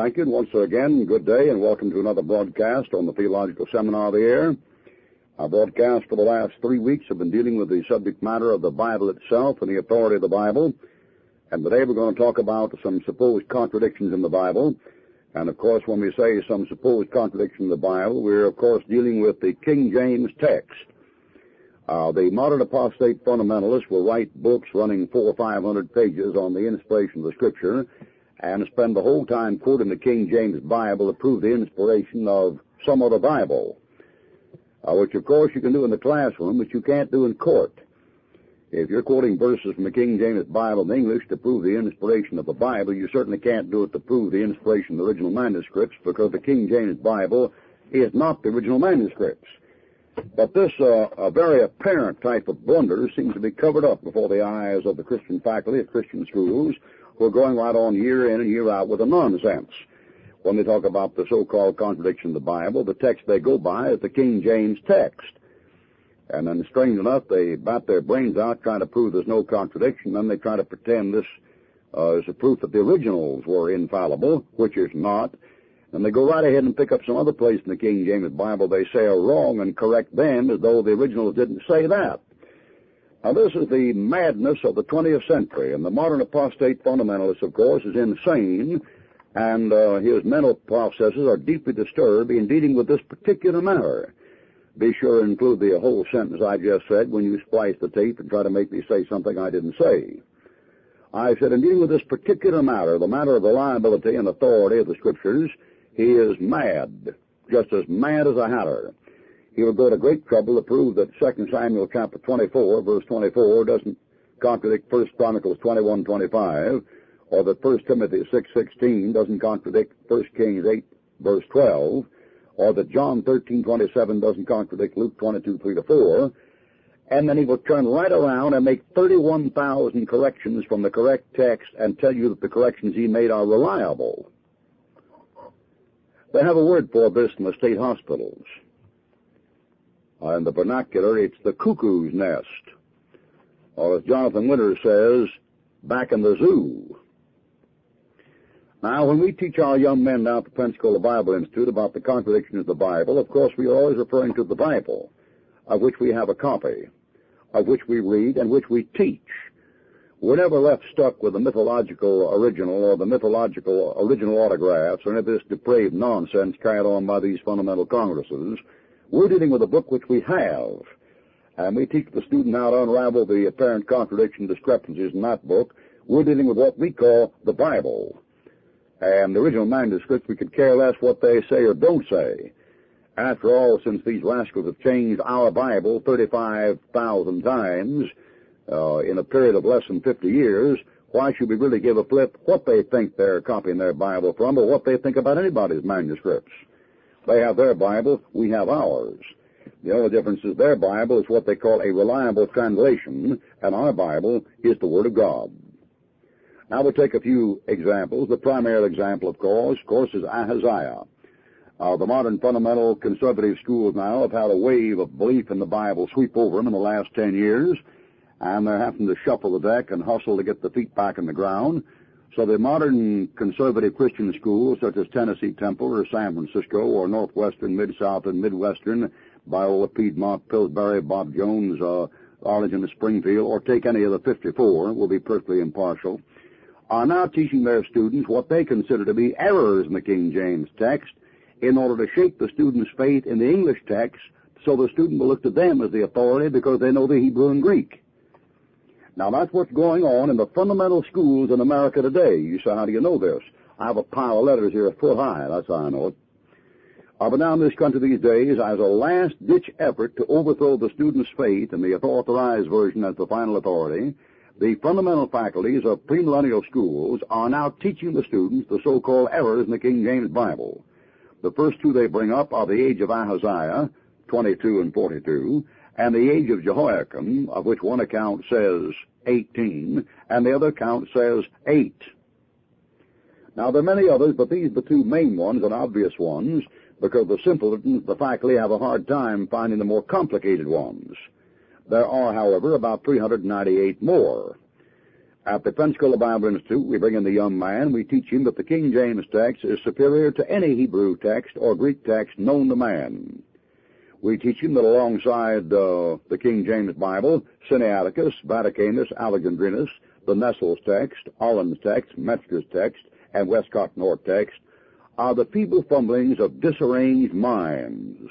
Thank you. Once again, good day and welcome to another broadcast on the Theological Seminar of the Air. Our broadcasts for the last three weeks have been dealing with the subject matter of the Bible itself and the authority of the Bible. And today we're going to talk about some supposed contradictions in the Bible. And of course, when we say some supposed contradiction in the Bible, we're of course dealing with the King James text. Uh, the modern apostate fundamentalists will write books running four or five hundred pages on the inspiration of the Scripture and spend the whole time quoting the King James Bible to prove the inspiration of some other Bible, uh, which of course you can do in the classroom, but you can't do in court. If you're quoting verses from the King James Bible in English to prove the inspiration of the Bible, you certainly can't do it to prove the inspiration of the original manuscripts because the King James Bible is not the original manuscripts. But this uh, a very apparent type of blunder seems to be covered up before the eyes of the Christian faculty at Christian schools who are going right on year in and year out with a nonsense. When they talk about the so-called contradiction of the Bible, the text they go by is the King James text. And then, strange enough, they bat their brains out trying to prove there's no contradiction. Then they try to pretend this uh, is a proof that the originals were infallible, which is not. And they go right ahead and pick up some other place in the King James Bible they say are wrong and correct them as though the originals didn't say that. Now, this is the madness of the 20th century, and the modern apostate fundamentalist, of course, is insane, and uh, his mental processes are deeply disturbed in dealing with this particular matter. Be sure to include the whole sentence I just said when you splice the tape and try to make me say something I didn't say. I said, in dealing with this particular matter, the matter of the liability and authority of the Scriptures, he is mad, just as mad as a hatter. He will go to great trouble to prove that 2 Samuel chapter 24, verse 24, doesn't contradict 1 Chronicles 21, 25, or that 1 Timothy 6, 16 doesn't contradict 1 Kings 8, verse 12, or that John 13, 27 doesn't contradict Luke 22, 3 to 4, and then he will turn right around and make 31,000 corrections from the correct text and tell you that the corrections he made are reliable. They have a word for this in the state hospitals. Uh, in the vernacular, it's the cuckoo's nest. Or as Jonathan Winters says, back in the zoo. Now, when we teach our young men down at the Pensacola Bible Institute about the contradiction of the Bible, of course we are always referring to the Bible, of which we have a copy, of which we read and which we teach. We're never left stuck with the mythological original or the mythological original autographs or any of this depraved nonsense carried on by these fundamental congresses. We're dealing with a book which we have, and we teach the student how to unravel the apparent contradiction discrepancies in that book. We're dealing with what we call the Bible. And the original manuscripts, we could care less what they say or don't say. After all, since these rascals have changed our Bible 35,000 times uh, in a period of less than 50 years, why should we really give a flip what they think they're copying their Bible from or what they think about anybody's manuscripts? They have their Bible, we have ours. The only difference is their Bible is what they call a reliable translation, and our Bible is the Word of God. Now we'll take a few examples. The primary example, of course, of course, is Ahaziah. Uh, the modern fundamental conservative schools now have had a wave of belief in the Bible sweep over them in the last ten years, and they're having to shuffle the deck and hustle to get the feet back in the ground. So the modern conservative Christian schools, such as Tennessee Temple or San Francisco or Northwestern, Mid-South, and Midwestern, Biola, Piedmont, Pillsbury, Bob Jones, uh, Arlington, and Springfield, or take any of the 54, will be perfectly impartial, are now teaching their students what they consider to be errors in the King James text in order to shape the student's faith in the English text so the student will look to them as the authority because they know the Hebrew and Greek. Now that's what's going on in the fundamental schools in America today. You say, how do you know this? I have a pile of letters here a foot high. That's how I know it. Up and down this country these days, as a last-ditch effort to overthrow the student's faith in the authorized version as the final authority, the fundamental faculties of premillennial schools are now teaching the students the so-called errors in the King James Bible. The first two they bring up are the age of Ahaziah, 22 and 42, and the age of Jehoiakim, of which one account says 18, and the other account says 8. Now, there are many others, but these are the two main ones and obvious ones, because the simpletons, the faculty, have a hard time finding the more complicated ones. There are, however, about 398 more. At the Pensacola Bible Institute, we bring in the young man. We teach him that the King James text is superior to any Hebrew text or Greek text known to man. We teach him that alongside uh, the King James Bible, Sinaiticus, Vaticanus, Alexandrinus, the Nestle's text, Aland's text, Metzger's text, and Westcott and Hort text are the feeble fumblings of disarranged minds.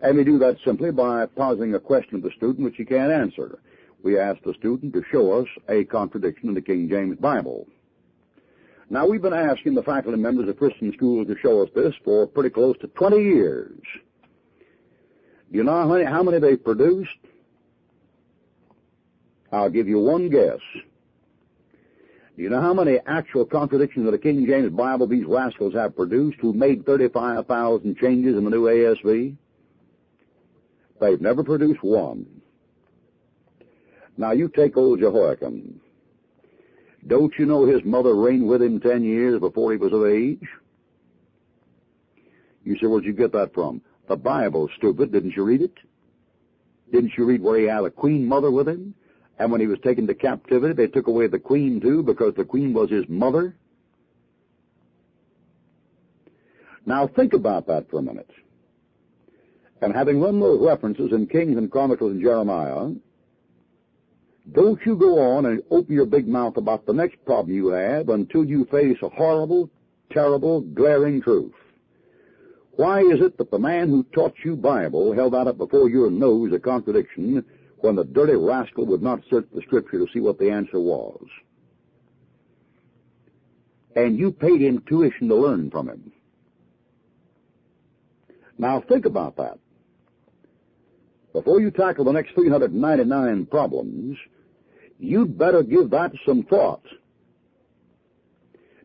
And we do that simply by posing a question to the student which he can't answer we ask the student to show us a contradiction in the King James Bible. Now, we've been asking the faculty members of Christian schools to show us this for pretty close to 20 years. You know how many, how many they've produced? I'll give you one guess. Do you know how many actual contradictions of the King James Bible these rascals have produced who made 35,000 changes in the new ASV? They've never produced one. Now you take old Jehoiakim. Don't you know his mother reigned with him ten years before he was of age? You say, where'd you get that from? The Bible, stupid. Didn't you read it? Didn't you read where he had a queen mother with him? And when he was taken to captivity, they took away the queen too because the queen was his mother? Now think about that for a minute. And having run those references in Kings and Chronicles and Jeremiah, don't you go on and open your big mouth about the next problem you have until you face a horrible, terrible, glaring truth. Why is it that the man who taught you Bible held out up before your nose a contradiction when the dirty rascal would not search the scripture to see what the answer was? And you paid him tuition to learn from him. Now think about that. Before you tackle the next 399 problems, you'd better give that some thought.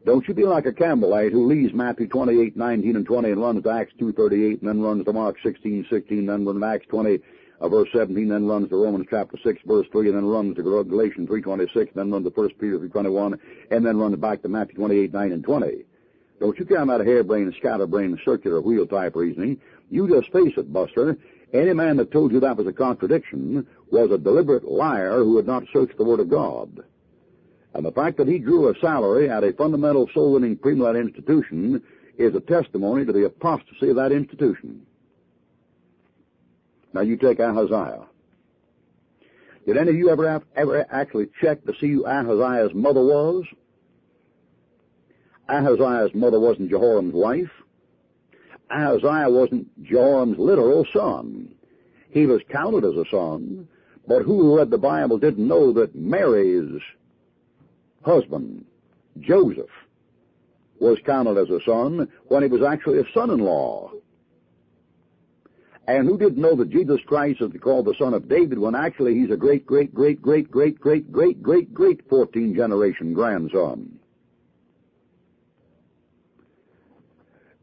Don't you be like a Campbellite who leaves Matthew 28, 19 and 20 and runs to Acts 2.38 and then runs to Mark 16, 16, then runs to Acts 20, uh, verse 17, then runs to Romans chapter 6, verse 3, and then runs to Galatians 3.26, then runs to 1 Peter 3.21, and then runs back to Matthew 28, 9 and 20. Don't you come out harebrained, scatterbrained, circular wheel type reasoning. You just face it, Buster. Any man that told you that was a contradiction was a deliberate liar who had not searched the Word of God. And the fact that he drew a salary at a fundamental soul-winning premillet institution is a testimony to the apostasy of that institution. Now you take Ahaziah. Did any of you ever ever actually check to see who Ahaziah's mother was? Ahaziah's mother wasn't Jehoram's wife. Ahaziah wasn't Jehoram's literal son. He was counted as a son, but who read the Bible didn't know that Mary's husband, Joseph, was counted as a son when he was actually a son-in-law. And who didn't know that Jesus Christ is called the son of David when actually he's a great, great, great, great, great, great, great, great, great 14 generation grandson?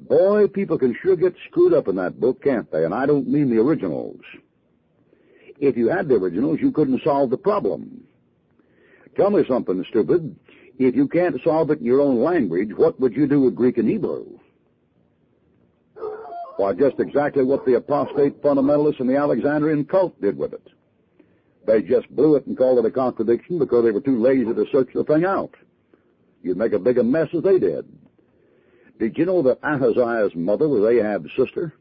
Boy, people can sure get screwed up in that book, can't they? And I don't mean the originals. If you had the originals, you couldn't solve the problem. Tell me something, stupid. If you can't solve it in your own language, what would you do with Greek and Hebrew? Why, just exactly what the apostate fundamentalists and the Alexandrian cult did with it. They just blew it and called it a contradiction because they were too lazy to search the thing out. You'd make a big a mess as they did. Did you know that Ahaziah's mother was Ahab's sister?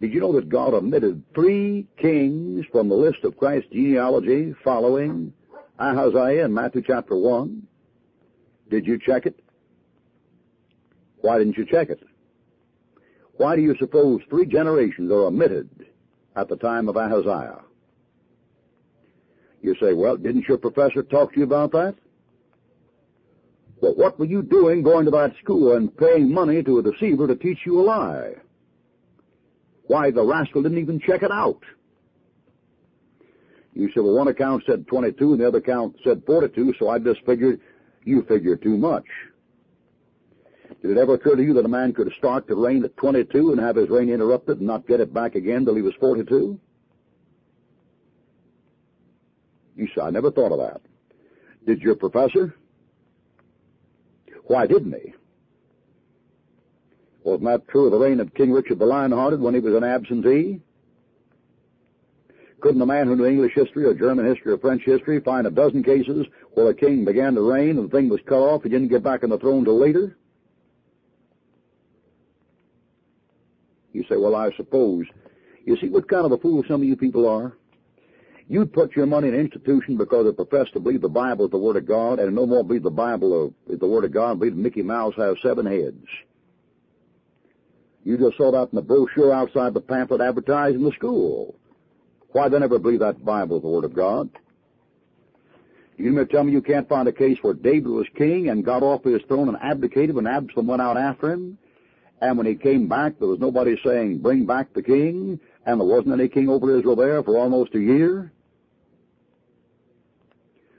Did you know that God omitted three kings from the list of Christ's genealogy following Ahaziah in Matthew chapter 1? Did you check it? Why didn't you check it? Why do you suppose three generations are omitted at the time of Ahaziah? You say, well, didn't your professor talk to you about that? Well, what were you doing going to that school and paying money to a deceiver to teach you a lie? Why, the rascal didn't even check it out. You said, well, one account said 22 and the other account said 42, so I just figured you figure too much. Did it ever occur to you that a man could start to reign at 22 and have his reign interrupted and not get it back again till he was 42? You said, I never thought of that. Did your professor? Why didn't he? Wasn't that true of the reign of King Richard the Lionhearted when he was an absentee? Couldn't a man who knew English history or German history or French history find a dozen cases where a king began to reign and the thing was cut off, he didn't get back on the throne till later? You say, well, I suppose. You see what kind of a fool some of you people are? You'd put your money in an institution because it professed to believe the Bible is the Word of God, and no more believe the Bible is the Word of God, believe Mickey Mouse has seven heads. You just saw that in the brochure outside the pamphlet advertising the school. Why, they never believe that Bible is the Word of God. You to tell me you can't find a case where David was king and got off his throne and abdicated when Absalom went out after him? And when he came back, there was nobody saying, bring back the king, and there wasn't any king over Israel there for almost a year?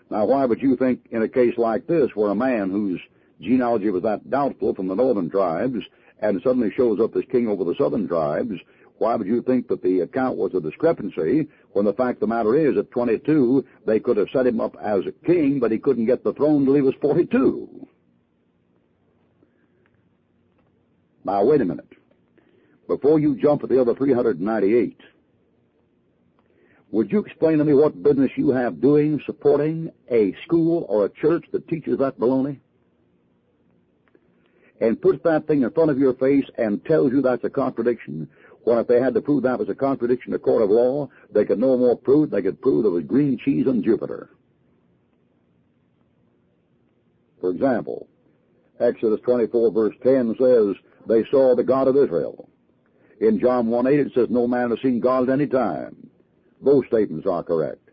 Now, why would you think in a case like this, where a man whose genealogy was that doubtful from the northern tribes, and suddenly shows up as king over the southern tribes, why would you think that the account was a discrepancy when the fact of the matter is at 22 they could have set him up as a king, but he couldn't get the throne till he was 42? Now, wait a minute. Before you jump at the other 398, would you explain to me what business you have doing supporting a school or a church that teaches that baloney? And puts that thing in front of your face and tells you that's a contradiction, when if they had to prove that was a contradiction a court of law, they could no more prove, they could prove there was green cheese on Jupiter. For example, Exodus 24 verse 10 says, they saw the God of Israel. In John 1 8 it says, no man has seen God at any time. Both statements are correct.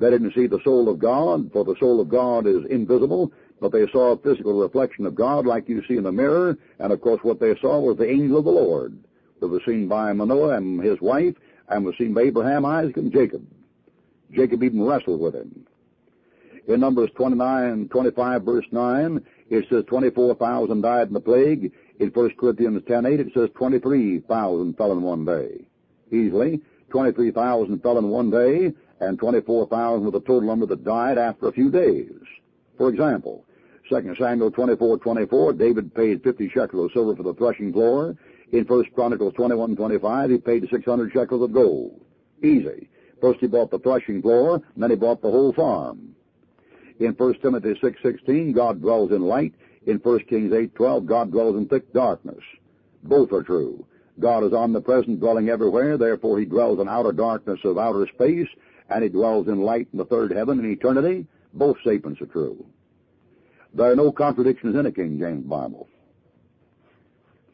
They didn't see the soul of God, for the soul of God is invisible, but they saw a physical reflection of God like you see in a mirror, and of course what they saw was the angel of the Lord that was seen by Manoah and his wife, and was seen by Abraham, Isaac, and Jacob. Jacob even wrestled with him. In Numbers 29, 25, verse 9, it says 24,000 died in the plague. In 1 Corinthians 10.8 it says 23,000 fell in one day. Easily, 23,000 fell in one day, and 24,000 was the total number that died after a few days. For example, 2 Samuel 24:24, David paid 50 shekels of silver for the threshing floor. In 1 Chronicles 21:25, he paid 600 shekels of gold. Easy. First he bought the threshing floor, then he bought the whole farm. In 1 Timothy 6:16, God dwells in light. In 1 Kings 8:12, God dwells in thick darkness. Both are true. God is omnipresent, dwelling everywhere. Therefore, He dwells in outer darkness of outer space, and He dwells in light in the third heaven in eternity. Both statements are true. There are no contradictions in the King James Bible.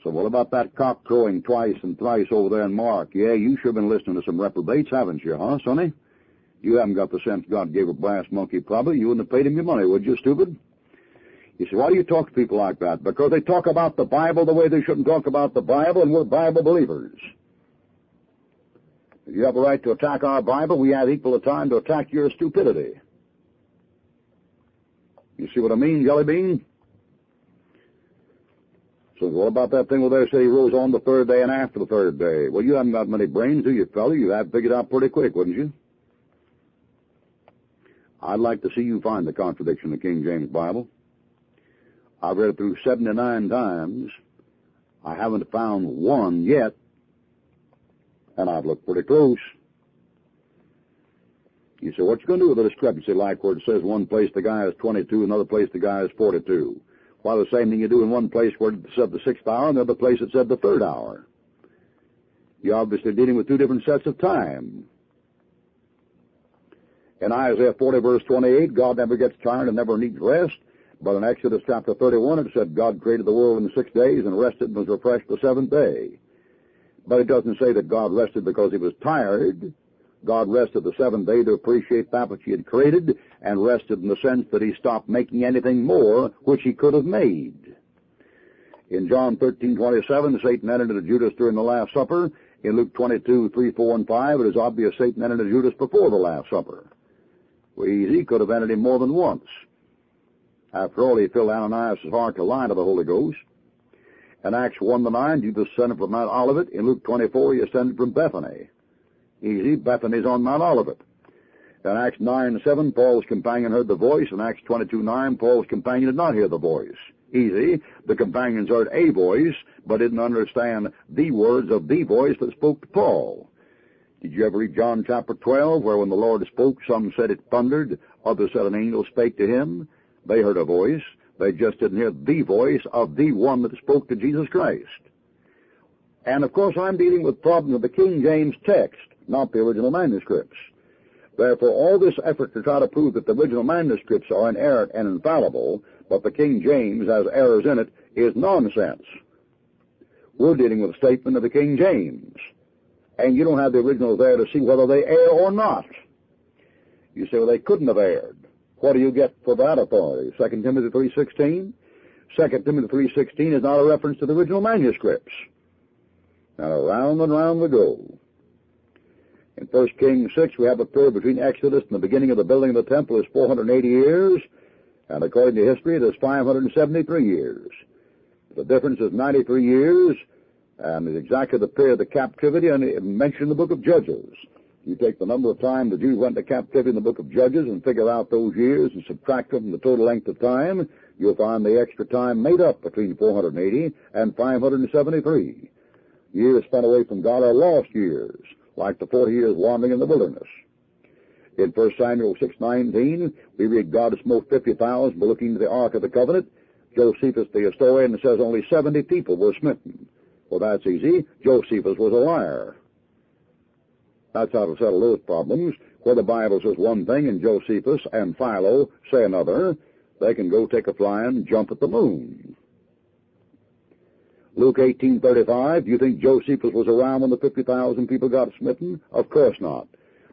So what about that cock crowing twice and thrice over there in Mark? Yeah, you sure been listening to some reprobates, haven't you, huh, Sonny? You haven't got the sense God gave a brass monkey, probably. You wouldn't have paid him your money, would you, stupid? You say, why do you talk to people like that? Because they talk about the Bible the way they shouldn't talk about the Bible, and we're Bible believers. You have a right to attack our Bible, we have equal time to attack your stupidity. You see what I mean, Jelly Bean? So what about that thing where they say he rose on the third day and after the third day? Well, you haven't got many brains, do you, fella? You have figured out pretty quick, wouldn't you? I'd like to see you find the contradiction in the King James Bible. I've read it through 79 times. I haven't found one yet, and I've looked pretty close. You say, what you going to do with a discrepancy like where it says one place the guy is 22, another place the guy is 42? Why, the same thing you do in one place where it said the sixth hour, and the other place it said the third hour. You're obviously dealing with two different sets of time. In Isaiah 40 verse 28, God never gets tired and never needs rest. But in Exodus chapter 31, it said God created the world in six days and rested and was refreshed the seventh day. But it doesn't say that God rested because he was tired. God rested the seventh day to appreciate that which he had created and rested in the sense that he stopped making anything more which he could have made. In John 13:27, Satan entered into Judas during the Last Supper. In Luke 22, 3, 4, and 5, it is obvious Satan entered into Judas before the Last Supper. Well, he could have entered him more than once. After all, he filled Ananias' heart to lie to the Holy Ghost. In Acts 1 to 9, Jesus ascended from Mount Olivet. In Luke 24, he ascended from Bethany. Easy, Bethany's on Mount Olivet. In Acts 9 7, Paul's companion heard the voice. In Acts 22 9, Paul's companion did not hear the voice. Easy, the companions heard a voice, but didn't understand the words of the voice that spoke to Paul. Did you ever read John chapter 12, where when the Lord spoke, some said it thundered, others said an angel spake to him? They heard a voice. They just didn't hear the voice of the one that spoke to Jesus Christ. And of course, I'm dealing with problems of the King James text, not the original manuscripts. Therefore, all this effort to try to prove that the original manuscripts are inerrant and infallible, but the King James has errors in it, is nonsense. We're dealing with a statement of the King James. And you don't have the original there to see whether they err or not. You say, well, they couldn't have erred. What do you get for that authority? 2 Timothy 3.16? 2 Timothy 3.16 is not a reference to the original manuscripts. Now around and round we go. In 1 Kings 6, we have a period between Exodus and the beginning of the building of the temple is 480 years, and according to history, it is 573 years. The difference is 93 years, and is exactly the period of the captivity and mentioned in the book of Judges. You take the number of times the Jews went to captivity in the book of Judges and figure out those years and subtract them from the total length of time, you'll find the extra time made up between 480 and 573. Years spent away from God are lost years, like the 40 years wandering in the wilderness. In 1 Samuel 6.19, we read God smote 50,000 by looking to the Ark of the Covenant. Josephus, the historian, says only 70 people were smitten. Well, that's easy. Josephus was a liar. That's how to settle those problems. Where the Bible says one thing and Josephus and Philo say another, they can go take a fly and jump at the moon. Luke 18:35. Do you think Josephus was around when the 50,000 people got smitten? Of course not.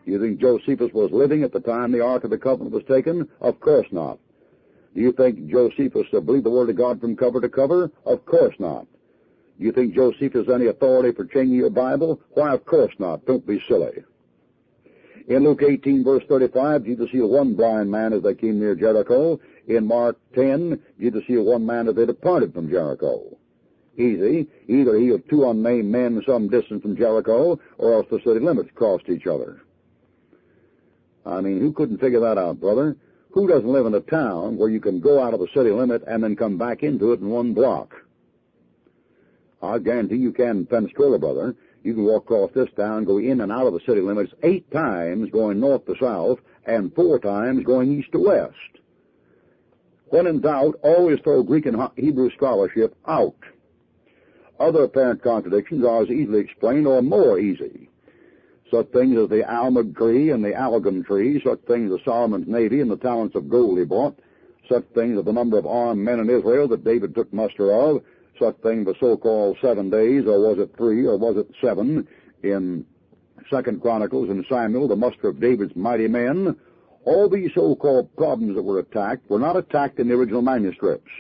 Do you think Josephus was living at the time the Ark of the Covenant was taken? Of course not. Do you think Josephus believed the Word of God from cover to cover? Of course not. Do you think Josephus has any authority for changing your Bible? Why, of course not. Don't be silly. In Luke 18, verse 35, Jesus healed one blind man as they came near Jericho. In Mark 10, Jesus healed one man as they departed from Jericho. Easy. Either healed two unnamed men some distance from Jericho, or else the city limits crossed each other. I mean, who couldn't figure that out, brother? Who doesn't live in a town where you can go out of the city limit and then come back into it in one block? I guarantee you can Pensacola, brother. You can walk across this town, go in and out of the city limits eight times going north to south and four times going east to west. When in doubt, always throw Greek and Hebrew scholarship out. Other apparent contradictions are as easily explained or more easy. Such things as the almug tree and the algum tree, such things as Solomon's navy and the talents of gold he bought, such things as the number of armed men in Israel that David took muster of, such thing the so-called seven days, or was it three, or was it seven, in Second Chronicles and Samuel, the muster of David's mighty men. All these so-called problems that were attacked were not attacked in the original manuscripts.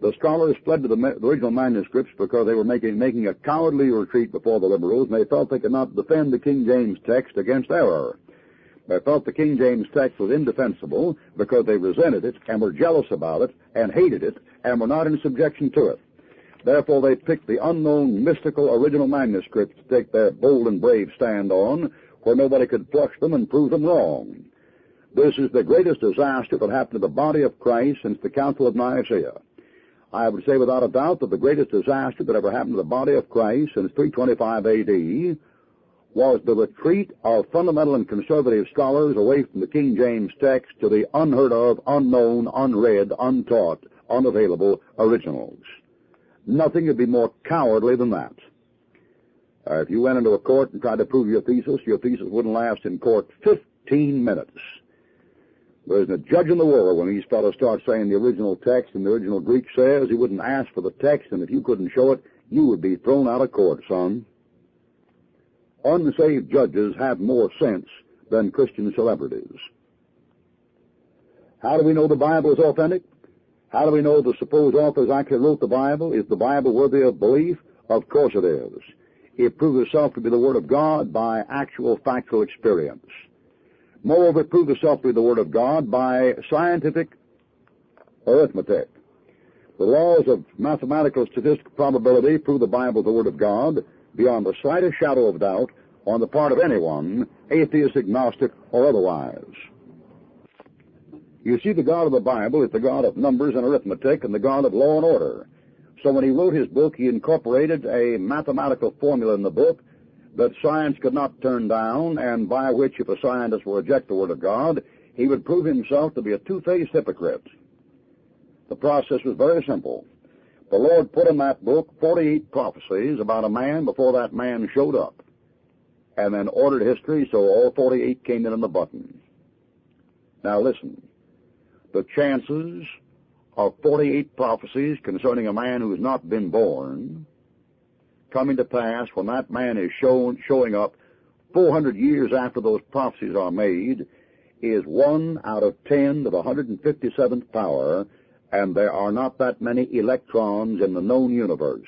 The scholars fled to the, the original manuscripts because they were making, making a cowardly retreat before the liberals, and they felt they could not defend the King James text against error. They felt the King James text was indefensible because they resented it and were jealous about it and hated it and were not in subjection to it. Therefore, they picked the unknown, mystical, original manuscripts to take their bold and brave stand on, where nobody could flush them and prove them wrong. This is the greatest disaster that happened to the body of Christ since the Council of Nicaea. I would say without a doubt that the greatest disaster that ever happened to the body of Christ since 325 AD was the retreat of fundamental and conservative scholars away from the King James text to the unheard of, unknown, unread, untaught, unavailable originals. Nothing could be more cowardly than that. Uh, if you went into a court and tried to prove your thesis, your thesis wouldn't last in court 15 minutes. There isn't a judge in the world when these fellows start saying the original text and the original Greek says, he wouldn't ask for the text, and if you couldn't show it, you would be thrown out of court, son. Unsaved judges have more sense than Christian celebrities. How do we know the Bible is authentic? How do we know the supposed authors actually wrote the Bible? Is the Bible worthy of belief? Of course it is. It proves itself to be the Word of God by actual factual experience. Moreover, it proves itself to be the Word of God by scientific arithmetic. The laws of mathematical statistical probability prove the Bible the Word of God beyond the slightest shadow of doubt on the part of anyone, atheist, agnostic, or otherwise. You see, the God of the Bible is the God of numbers and arithmetic and the God of law and order. So when he wrote his book, he incorporated a mathematical formula in the book that science could not turn down, and by which, if a scientist will reject the Word of God, he would prove himself to be a two-faced hypocrite. The process was very simple. The Lord put in that book 48 prophecies about a man before that man showed up, and then ordered history so all 48 came in on the button. Now listen, the chances of 48 prophecies concerning a man who has not been born coming to pass when that man is shown, showing up 400 years after those prophecies are made is 1 out of 10 to the 157th power, and there are not that many electrons in the known universe.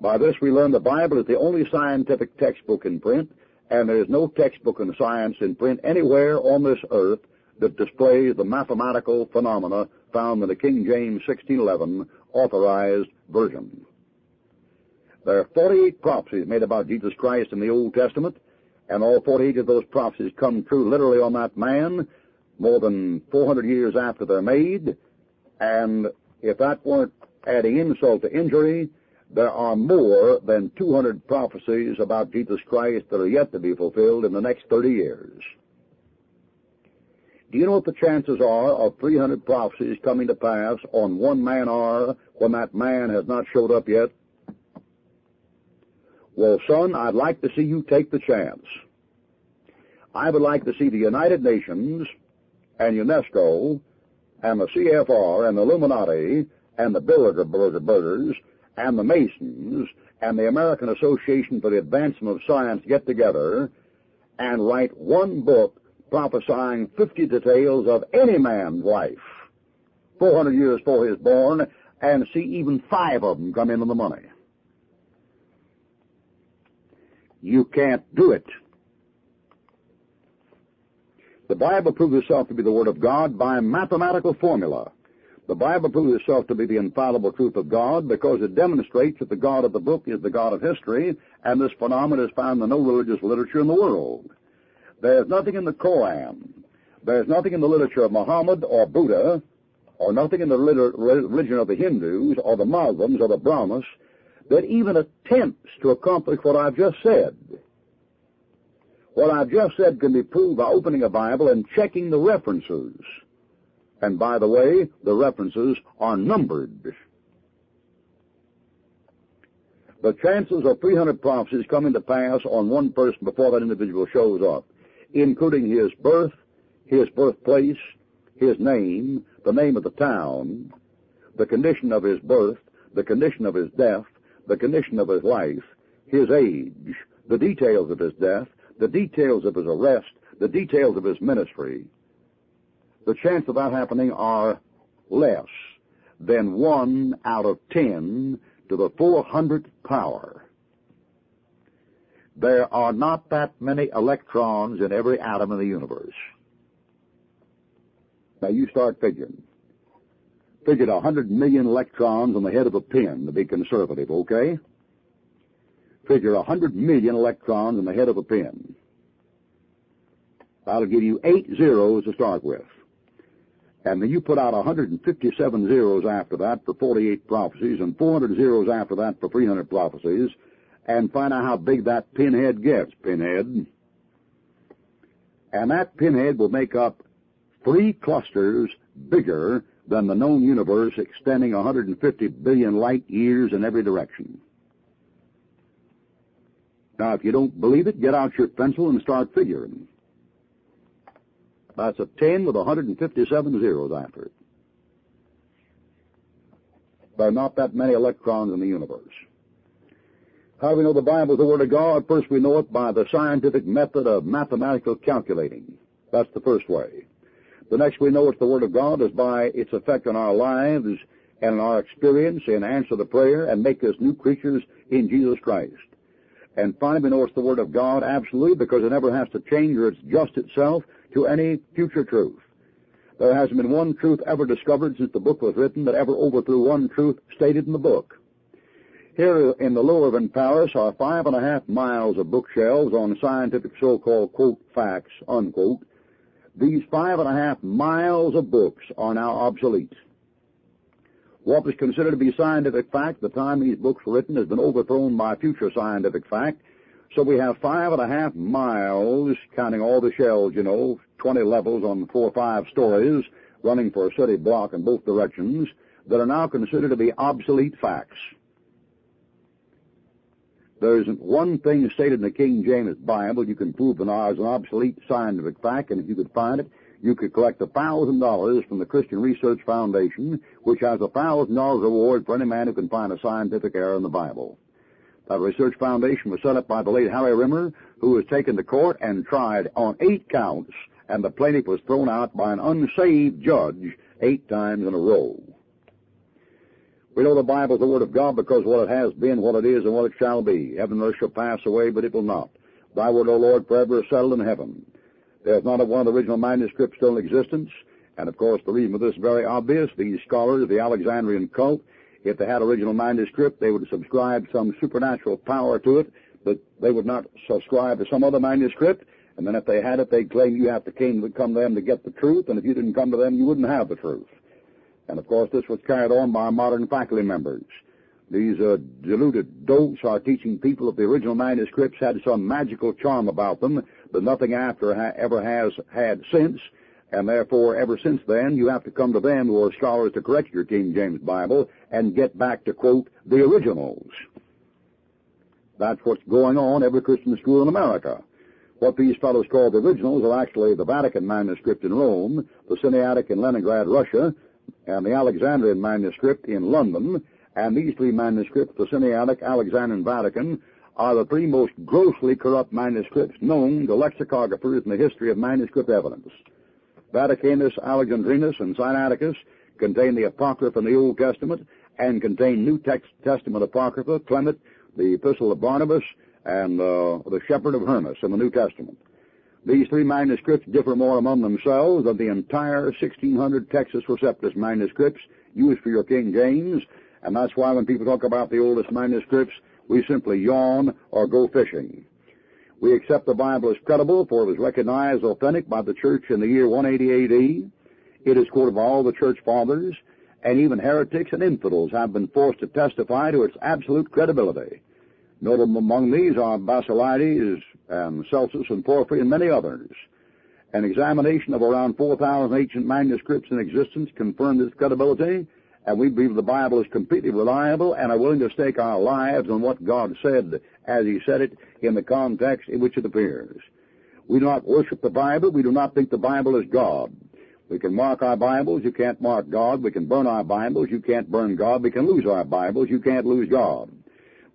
By this we learn the Bible is the only scientific textbook in print, and there is no textbook in science in print anywhere on this earth that displays the mathematical phenomena found in the King James 1611 authorized version. There are 48 prophecies made about Jesus Christ in the Old Testament, and all 48 of those prophecies come true literally on that man more than 400 years after they're made, and if that weren't adding insult to injury, there are more than 200 prophecies about Jesus Christ that are yet to be fulfilled in the next 30 years. Do you know what the chances are of 300 prophecies coming to pass on one man are when that man has not showed up yet? Well, son, I'd like to see you take the chance. I would like to see the United Nations and UNESCO and the CFR and the Illuminati and the Bilderbergers and the Masons and the American Association for the Advancement of Science get together and write one book prophesying 50 details of any man's life, 400 years before he was born, and see even five of them come into the money. You can't do it. The Bible proves itself to be the Word of God by mathematical formula. The Bible proves itself to be the infallible truth of God because it demonstrates that the God of the book is the God of history, and this phenomenon is found in no religious literature in the world. There's nothing in the Koran, there's nothing in the literature of Muhammad or Buddha, or nothing in the religion of the Hindus or the Muslims or the Brahmins that even attempts to accomplish what I've just said. What I've just said can be proved by opening a Bible and checking the references. And by the way, the references are numbered. The chances of 300 prophecies coming to pass on one person before that individual shows up including his birth, his birthplace, his name, the name of the town, the condition of his birth, the condition of his death, the condition of his life, his age, the details of his death, the details of his arrest, the details of his ministry. The chance of that happening are less than one out of ten to the 400th power. There are not that many electrons in every atom in the universe. Now you start figuring. A hundred million electrons on the head of a pin to be conservative, okay? Figure a hundred million electrons on the head of a pin. That'll give you eight zeros to start with. And you put out 157 zeros after that for 48 prophecies and 400 zeros after that for 300 prophecies and find out how big that pinhead gets, pinhead. And that pinhead will make up three clusters bigger than the known universe extending 150 billion light years in every direction. Now, if you don't believe it, get out your pencil and start figuring. That's a 10 with 157 zeros after it. There are not that many electrons in the universe. How do we know the Bible is the Word of God? First, we know it by the scientific method of mathematical calculating. That's the first way. The next we know it's the Word of God is by its effect on our lives and our experience in answer to prayer and make us new creatures in Jesus Christ. And know it's the Word of God absolutely because it never has to change or adjust itself to any future truth. There hasn't been one truth ever discovered since the book was written that ever overthrew one truth stated in the book. Here in the Lower Palace are five and a half miles of bookshelves on scientific so-called quote facts unquote. These five and a half miles of books are now obsolete. What was considered to be scientific fact the time these books were written has been overthrown by future scientific fact. So we have five and a half miles, counting all the shells, you know, 20 levels on four or five stories, running for a city block in both directions, that are now considered to be obsolete facts. There isn't one thing stated in the King James Bible you can prove now as an obsolete scientific fact, and if you could find it, you could collect a thousand dollars from the Christian Research Foundation, which has a thousand dollars reward for any man who can find a scientific error in the Bible. That research foundation was set up by the late Harry Rimmer, who was taken to court and tried on eight counts, and the plaintiff was thrown out by an unsaved judge eight times in a row. We know the Bible is the Word of God because what it has been, what it is, and what it shall be. Heaven and earth shall pass away, but it will not. Thy word, O Lord, forever is settled in heaven. There's not one of the original manuscripts still in existence, and of course the reason for this is very obvious. These scholars, of the Alexandrian cult, if they had original manuscript, they would subscribe some supernatural power to it, but they would not subscribe to some other manuscript. And then if they had it, they'd claim you have to come to them to get the truth, and if you didn't come to them, you wouldn't have the truth. And of course, this was carried on by modern faculty members. These uh, deluded dolts are teaching people that the original manuscripts had some magical charm about them that nothing after ever has had since, and therefore ever since then you have to come to them who are scholars to correct your King James Bible and get back to quote the originals. That's what's going on every Christian school in America. What these fellows call the originals are actually the Vatican manuscript in Rome, the Sinaitic in Leningrad, Russia, and the Alexandrian manuscript in London, and these three manuscripts, the Sinaitic, Alexandrian, Vatican, are the three most grossly corrupt manuscripts known to lexicographers in the history of manuscript evidence. Vaticanus, Alexandrinus, and Sinaiticus contain the Apocrypha in the Old Testament and contain New Testament Apocrypha, Clement, the Epistle of Barnabas, and uh, the Shepherd of Hermas in the New Testament. These three manuscripts differ more among themselves than the entire 1600 Textus Receptus manuscripts used for your King James, and that's why when people talk about the oldest manuscripts, we simply yawn or go fishing. We accept the Bible as credible, for it was recognized authentic by the Church in the year 180 AD. It is quoted by all the Church Fathers, and even heretics and infidels have been forced to testify to its absolute credibility. Notable among these are Basilides and Celsus and Porphyry and many others. An examination of around 4,000 ancient manuscripts in existence confirmed its credibility, and we believe the Bible is completely reliable and are willing to stake our lives on what God said as He said it in the context in which it appears. We do not worship the Bible. We do not think the Bible is God. We can mark our Bibles. You can't mark God. We can burn our Bibles. You can't burn God. We can lose our Bibles. You can't lose God.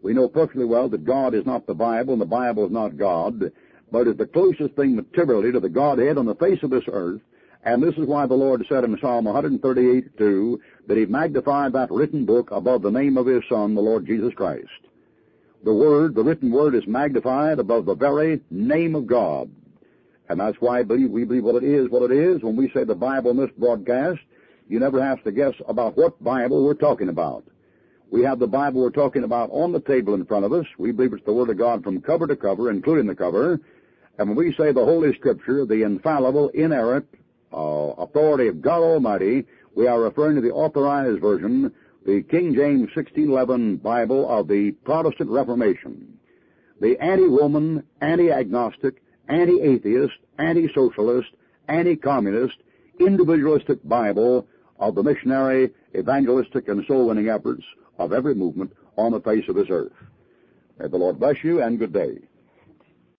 We know perfectly well that God is not the Bible and the Bible is not God, but is the closest thing materially to the Godhead on the face of this earth. And this is why the Lord said in Psalm 138, 2, that He magnified that written book above the name of His Son, the Lord Jesus Christ. The Word, the written Word, is magnified above the very name of God. And that's why I believe we believe what it is, what it is. When we say the Bible in this broadcast, you never have to guess about what Bible we're talking about. We have the Bible we're talking about on the table in front of us. We believe it's the Word of God from cover to cover, including the cover. And when we say the Holy Scripture, the infallible, inerrant authority of God Almighty, we are referring to the authorized version, the King James 1611 Bible of the Protestant Reformation. The anti-woman, anti-agnostic, anti-atheist, anti-socialist, anti-communist, individualistic Bible of the missionary, evangelistic, and soul-winning efforts of every movement on the face of this earth. May the Lord bless you and good day.